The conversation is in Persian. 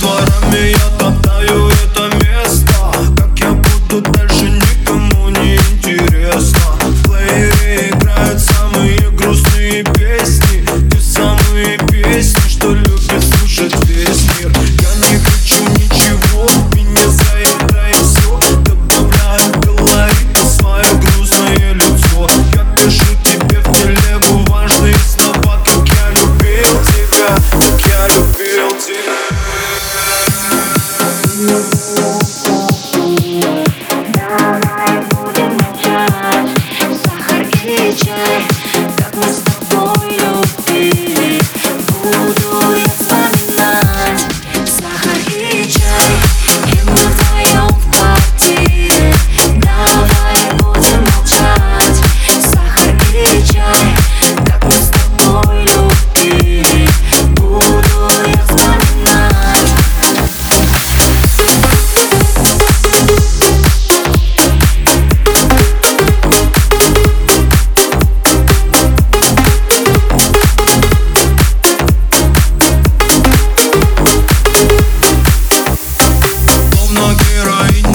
دارم героиней